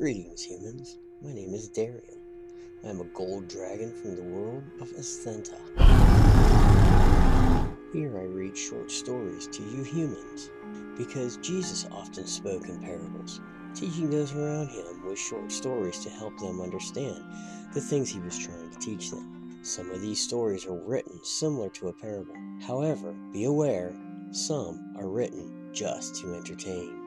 Greetings, humans. My name is Darian. I am a gold dragon from the world of Ascenta. Here I read short stories to you humans, because Jesus often spoke in parables, teaching those around him with short stories to help them understand the things he was trying to teach them. Some of these stories are written similar to a parable. However, be aware, some are written just to entertain.